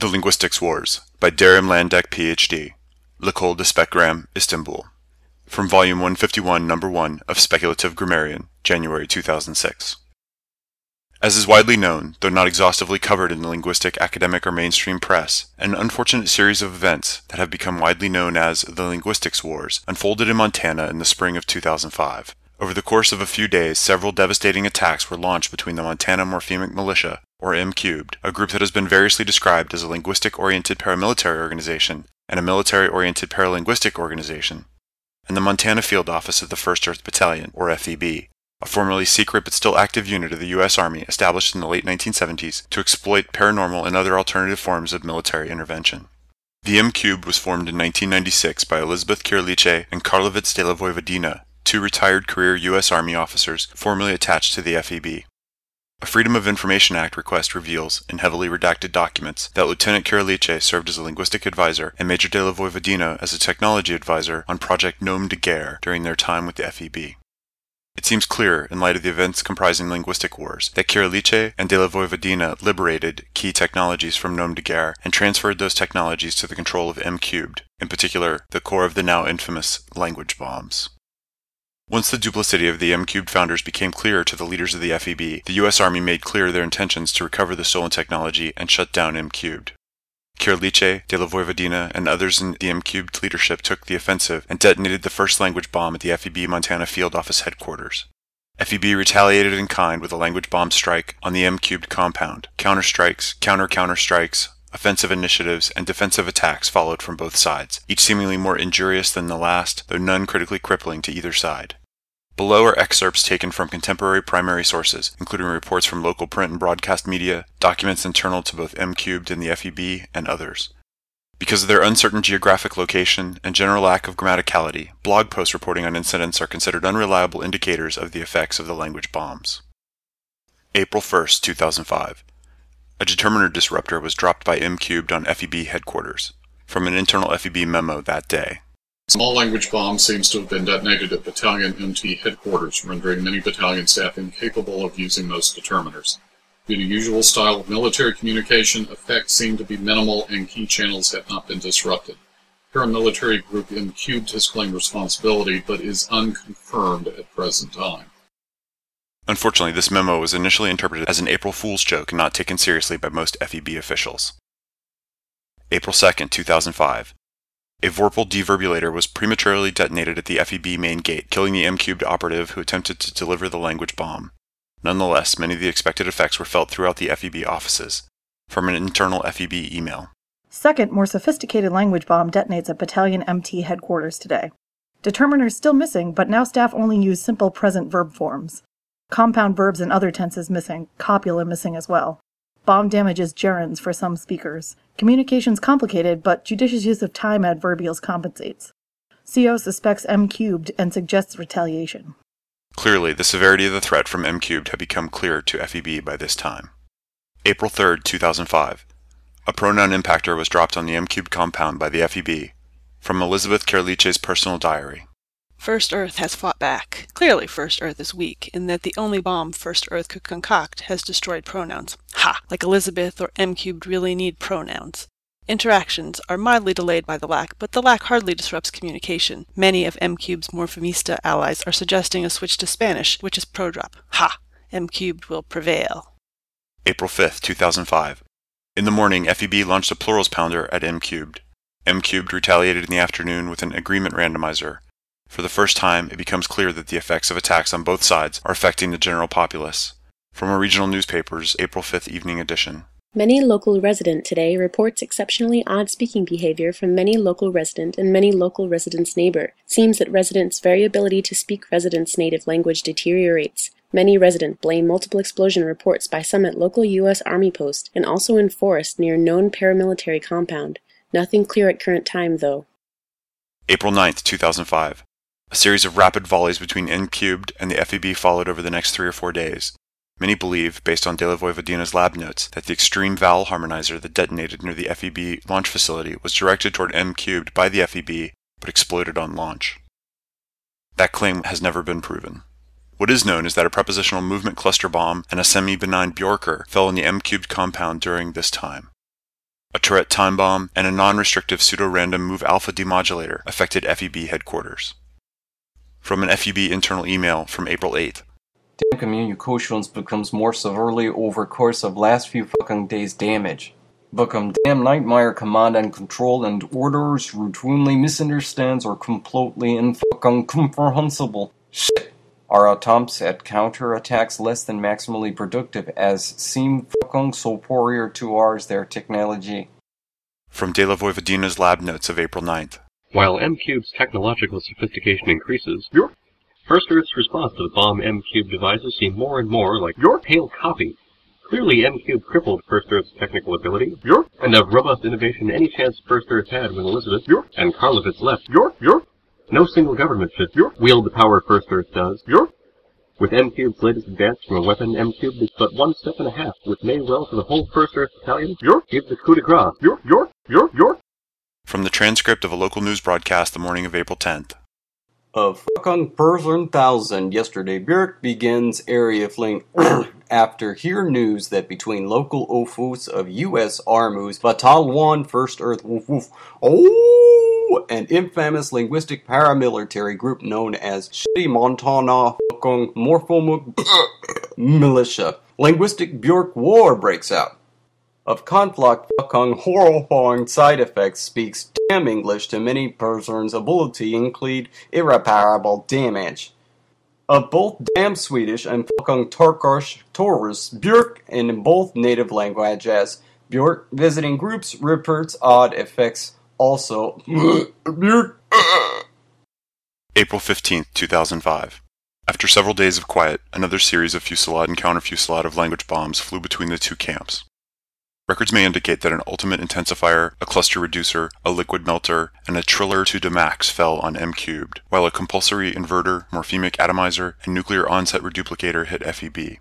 The Linguistics Wars by Darim Landek, Ph.D. L'École de Specgram, Istanbul. From Volume 151, Number 1 of Speculative Grammarian, January 2006. As is widely known, though not exhaustively covered in the linguistic academic or mainstream press, an unfortunate series of events that have become widely known as the Linguistics Wars unfolded in Montana in the spring of 2005. Over the course of a few days, several devastating attacks were launched between the Montana Morphemic Militia, or M Cubed, a group that has been variously described as a linguistic-oriented paramilitary organization and a military-oriented paralinguistic organization, and the Montana Field Office of the 1st Earth Battalion, or FEB, a formerly secret but still active unit of the U.S. Army established in the late 1970s to exploit paranormal and other alternative forms of military intervention. The M Cube was formed in 1996 by Elizabeth Kirlice and Karlovitz de la Vojvodina, two retired career U.S. Army officers formerly attached to the FEB. A Freedom of Information Act request reveals, in heavily redacted documents, that Lieutenant Kirlice served as a linguistic advisor and Major de la Vojvodina as a technology advisor on Project Gnome de Guerre during their time with the FEB. It seems clear, in light of the events comprising linguistic wars, that Kirlice and de la Vojvodina liberated key technologies from Gnome de Guerre and transferred those technologies to the control of M Cubed, in particular, the core of the now infamous language bombs. Once the duplicity of the M Cubed founders became clear to the leaders of the FEB, the U.S. Army made clear their intentions to recover the stolen technology and shut down M Cubed. Kirlice, de la Vojvodina, and others in the M Cubed leadership took the offensive and detonated the first language bomb at the FEB Montana Field Office headquarters. FEB retaliated in kind with a language bomb strike on the M Cubed compound. Counterstrikes, counter-counter strikes, offensive initiatives, and defensive attacks followed from both sides, each seemingly more injurious than the last, though none critically crippling to either side. Below are excerpts taken from contemporary primary sources, including reports from local print and broadcast media, documents internal to both M Cubed and the FEB, and others. Because of their uncertain geographic location and general lack of grammaticality, blog posts reporting on incidents are considered unreliable indicators of the effects of the language bombs. April 1, 2005. A determiner disruptor was dropped by M Cubed on FEB headquarters. From an internal FEB memo that day. Small language bomb seems to have been detonated at Battalion MT headquarters, rendering many battalion staff incapable of using most determiners. Due to usual style of military communication, effects seem to be minimal and key channels have not been disrupted. Paramilitary Group M Cubed has claimed responsibility, but is unconfirmed at present time. Unfortunately, this memo was initially interpreted as an April Fool's joke and not taken seriously by most FEB officials. April 2, 2005. A Vorpal deverbulator was prematurely detonated at the FEB main gate, killing the M-cubed operative who attempted to deliver the language bomb. Nonetheless, many of the expected effects were felt throughout the FEB offices. From an internal FEB email. Second, more sophisticated language bomb detonates at Battalion MT headquarters today. Determiners still missing, but now staff only use simple present verb forms. Compound verbs and other tenses missing, copula missing as well. Bomb damages gerunds for some speakers. Communication's complicated, but judicious use of time adverbials compensates. CO suspects M cubed and suggests retaliation. Clearly, the severity of the threat from M cubed had become clear to FEB by this time. April 3, 2005. A pronoun impactor was dropped on the M cubed compound by the FEB. From Elizabeth Kerliche's personal diary. First Earth has fought back. Clearly, First Earth is weak, in that the only bomb First Earth could concoct has destroyed pronouns. Ha! Like Elizabeth or M cubed really need pronouns. Interactions are mildly delayed by the lack, but the lack hardly disrupts communication. Many of M cube's Morphemista allies are suggesting a switch to Spanish, which is prodrop. Ha! M cubed will prevail. April 5, 2005. In the morning, FEB launched a plurals pounder at M cubed. M cubed retaliated in the afternoon with an agreement randomizer. For the first time, it becomes clear that the effects of attacks on both sides are affecting the general populace. From a regional newspaper's April 5th evening edition. Many local resident today reports exceptionally odd speaking behavior from many local resident and many local residents' neighbor. Seems that residents' variability to speak residents' native language deteriorates. Many resident blame multiple explosion reports by some at local U.S. Army post and also in forest near known paramilitary compound. Nothing clear at current time, though. April 9th, 2005. A series of rapid volleys between M Cubed and the FEB followed over the next three or four days. Many believe, based on De La Vojvodina's lab notes, that the extreme vowel harmonizer that detonated near the FEB launch facility was directed toward M Cubed by the FEB but exploded on launch. That claim has never been proven. What is known is that a prepositional movement cluster bomb and a semi benign Bjorker fell in the M Cubed compound during this time. A turret time bomb and a non-restrictive pseudo-random move alpha demodulator affected FEB headquarters. From an FUB internal email from April 8th. Damn communications becomes more severely over course of last few fucking days damage. Become damn nightmare command and control and orders routinely misunderstands or completely incomprehensible. Shit. Our attempts at counter-attacks less than maximally productive as seem fucking superior to ours their technology. From De La Vojvodina's lab notes of April 9th. While M-Cube's technological sophistication increases, your First Earth's response to the bomb M-Cube devices seem more and more like your pale copy. Clearly M-Cube crippled First Earth's technical ability, your and of robust innovation any chance First Earth had when Elizabeth your and Karlovitz left, your your no single government should your wield the power First Earth does, your with M-Cube's latest advance from a weapon, M-Cube is but one step and a half, which may well to the whole First Earth Battalion, your give the coup de grace, your your your your From the transcript of a local news broadcast the morning of April 10th. A fucking person thousand yesterday Björk begins area fling after hear news that between local ofus of U.S. Armus Batal 1 First Earth woof woof oh an infamous linguistic paramilitary group known as Shitty Montana fucking Morphomuk Militia linguistic Björk war breaks out. Of conflict fucking horrifying side effects speaks damn English to many persons' ability include irreparable damage. Of both damn Swedish and fucking Turkish tourists, Björk in both native languages, Björk visiting groups reports odd effects also. Björk April 15th, 2005. After several days of quiet, another series of fusillade and counter-fusillade of language bombs flew between the two camps. Records may indicate that an ultimate intensifier, a cluster reducer, a liquid melter, and a triller to Demax fell on M cubed, while a compulsory inverter, morphemic atomizer, and nuclear onset reduplicator hit FEB.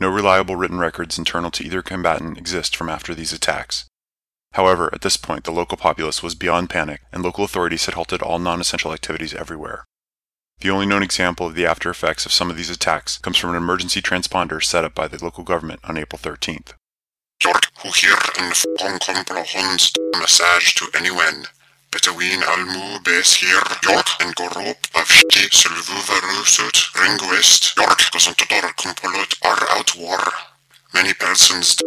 No reliable written records internal to either combatant exist from after these attacks. However, at this point, the local populace was beyond panic, and local authorities had halted all non-essential activities everywhere. The only known example of the after effects of some of these attacks comes from an emergency transponder set up by the local government on April 13th. York who hear and fucking comprehends the message to anyone. Between Almu base here, York and Gorop of Shki Sulvuvarusut, Ringwest, York Gosantodor Kumpulot are out war. Many persons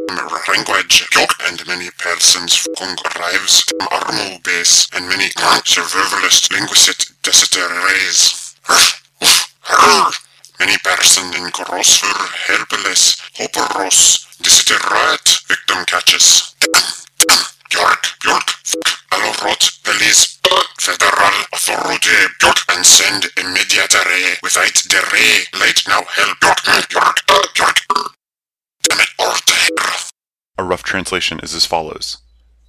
language, York and many persons fucking arrives Armu base and many survivalist linguistic desideraries. Many person in Korosfur, helpless, Hopperos, Desiderate, victim catches. York, York, fuck, Alorot, police, federal authority, York, and send immediately without delay. Late now, help, York, York, hmm, York. Hmm, hmm. Damn it, order. A rough translation is as follows.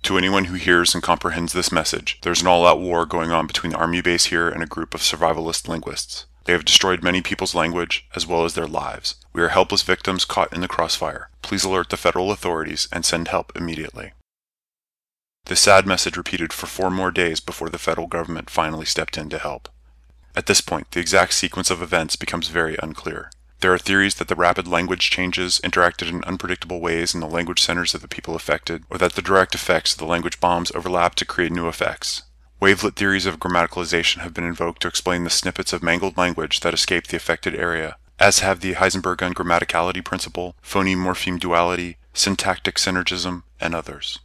To anyone who hears and comprehends this message, there's an all-out war going on between the army base here and a group of survivalist linguists. They have destroyed many people's language, as well as their lives. We are helpless victims caught in the crossfire. Please alert the federal authorities and send help immediately. This sad message repeated for four more days before the federal government finally stepped in to help. At this point, the exact sequence of events becomes very unclear. There are theories that the rapid language changes interacted in unpredictable ways in the language centers of the people affected, or that the direct effects of the language bombs overlap to create new effects. Wavelet theories of grammaticalization have been invoked to explain the snippets of mangled language that escape the affected area, as have the Heisenberg ungrammaticality principle, phoneme-morpheme duality, syntactic synergism, and others.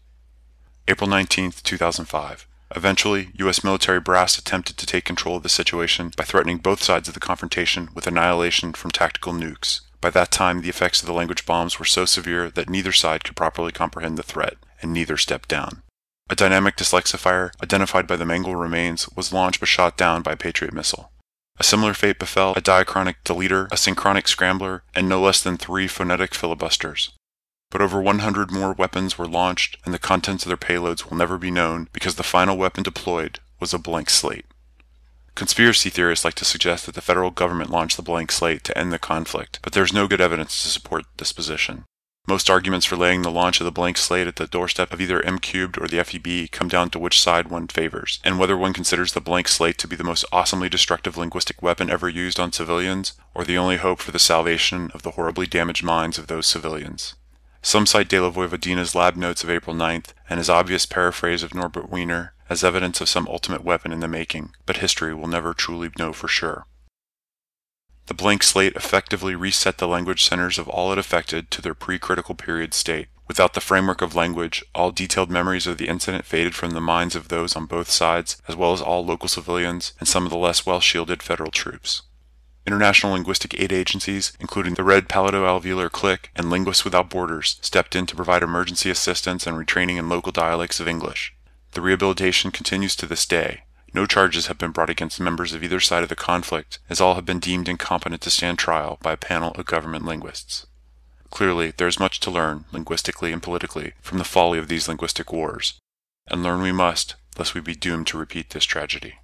April 19, 2005. Eventually, U.S. military brass attempted to take control of the situation by threatening both sides of the confrontation with annihilation from tactical nukes. By that time, the effects of the language bombs were so severe that neither side could properly comprehend the threat, and neither stepped down. A dynamic dyslexifier, identified by the Mangle remains, was launched but shot down by a Patriot missile. A similar fate befell a diachronic deleter, a synchronic scrambler, and no less than three phonetic filibusters. But over 100 more weapons were launched, and the contents of their payloads will never be known because the final weapon deployed was a blank slate. Conspiracy theorists like to suggest that the federal government launched the blank slate to end the conflict, but there is no good evidence to support this position. Most arguments for laying the launch of the blank slate at the doorstep of either M cubed or the FEB come down to which side one favors, and whether one considers the blank slate to be the most awesomely destructive linguistic weapon ever used on civilians, or the only hope for the salvation of the horribly damaged minds of those civilians. Some cite De la Vojvodina's lab notes of April 9th and his obvious paraphrase of Norbert Wiener as evidence of some ultimate weapon in the making, but history will never truly know for sure. The blank slate effectively reset the language centers of all it affected to their pre-critical period state. Without the framework of language, all detailed memories of the incident faded from the minds of those on both sides, as well as all local civilians and some of the less well-shielded federal troops. International linguistic aid agencies, including the Red Palato-Alveolar Click and Linguists Without Borders, stepped in to provide emergency assistance and retraining in local dialects of English. The rehabilitation continues to this day, no charges have been brought against members of either side of the conflict, as all have been deemed incompetent to stand trial by a panel of government linguists. Clearly, there is much to learn, linguistically and politically, from the folly of these linguistic wars, and learn we must, lest we be doomed to repeat this tragedy.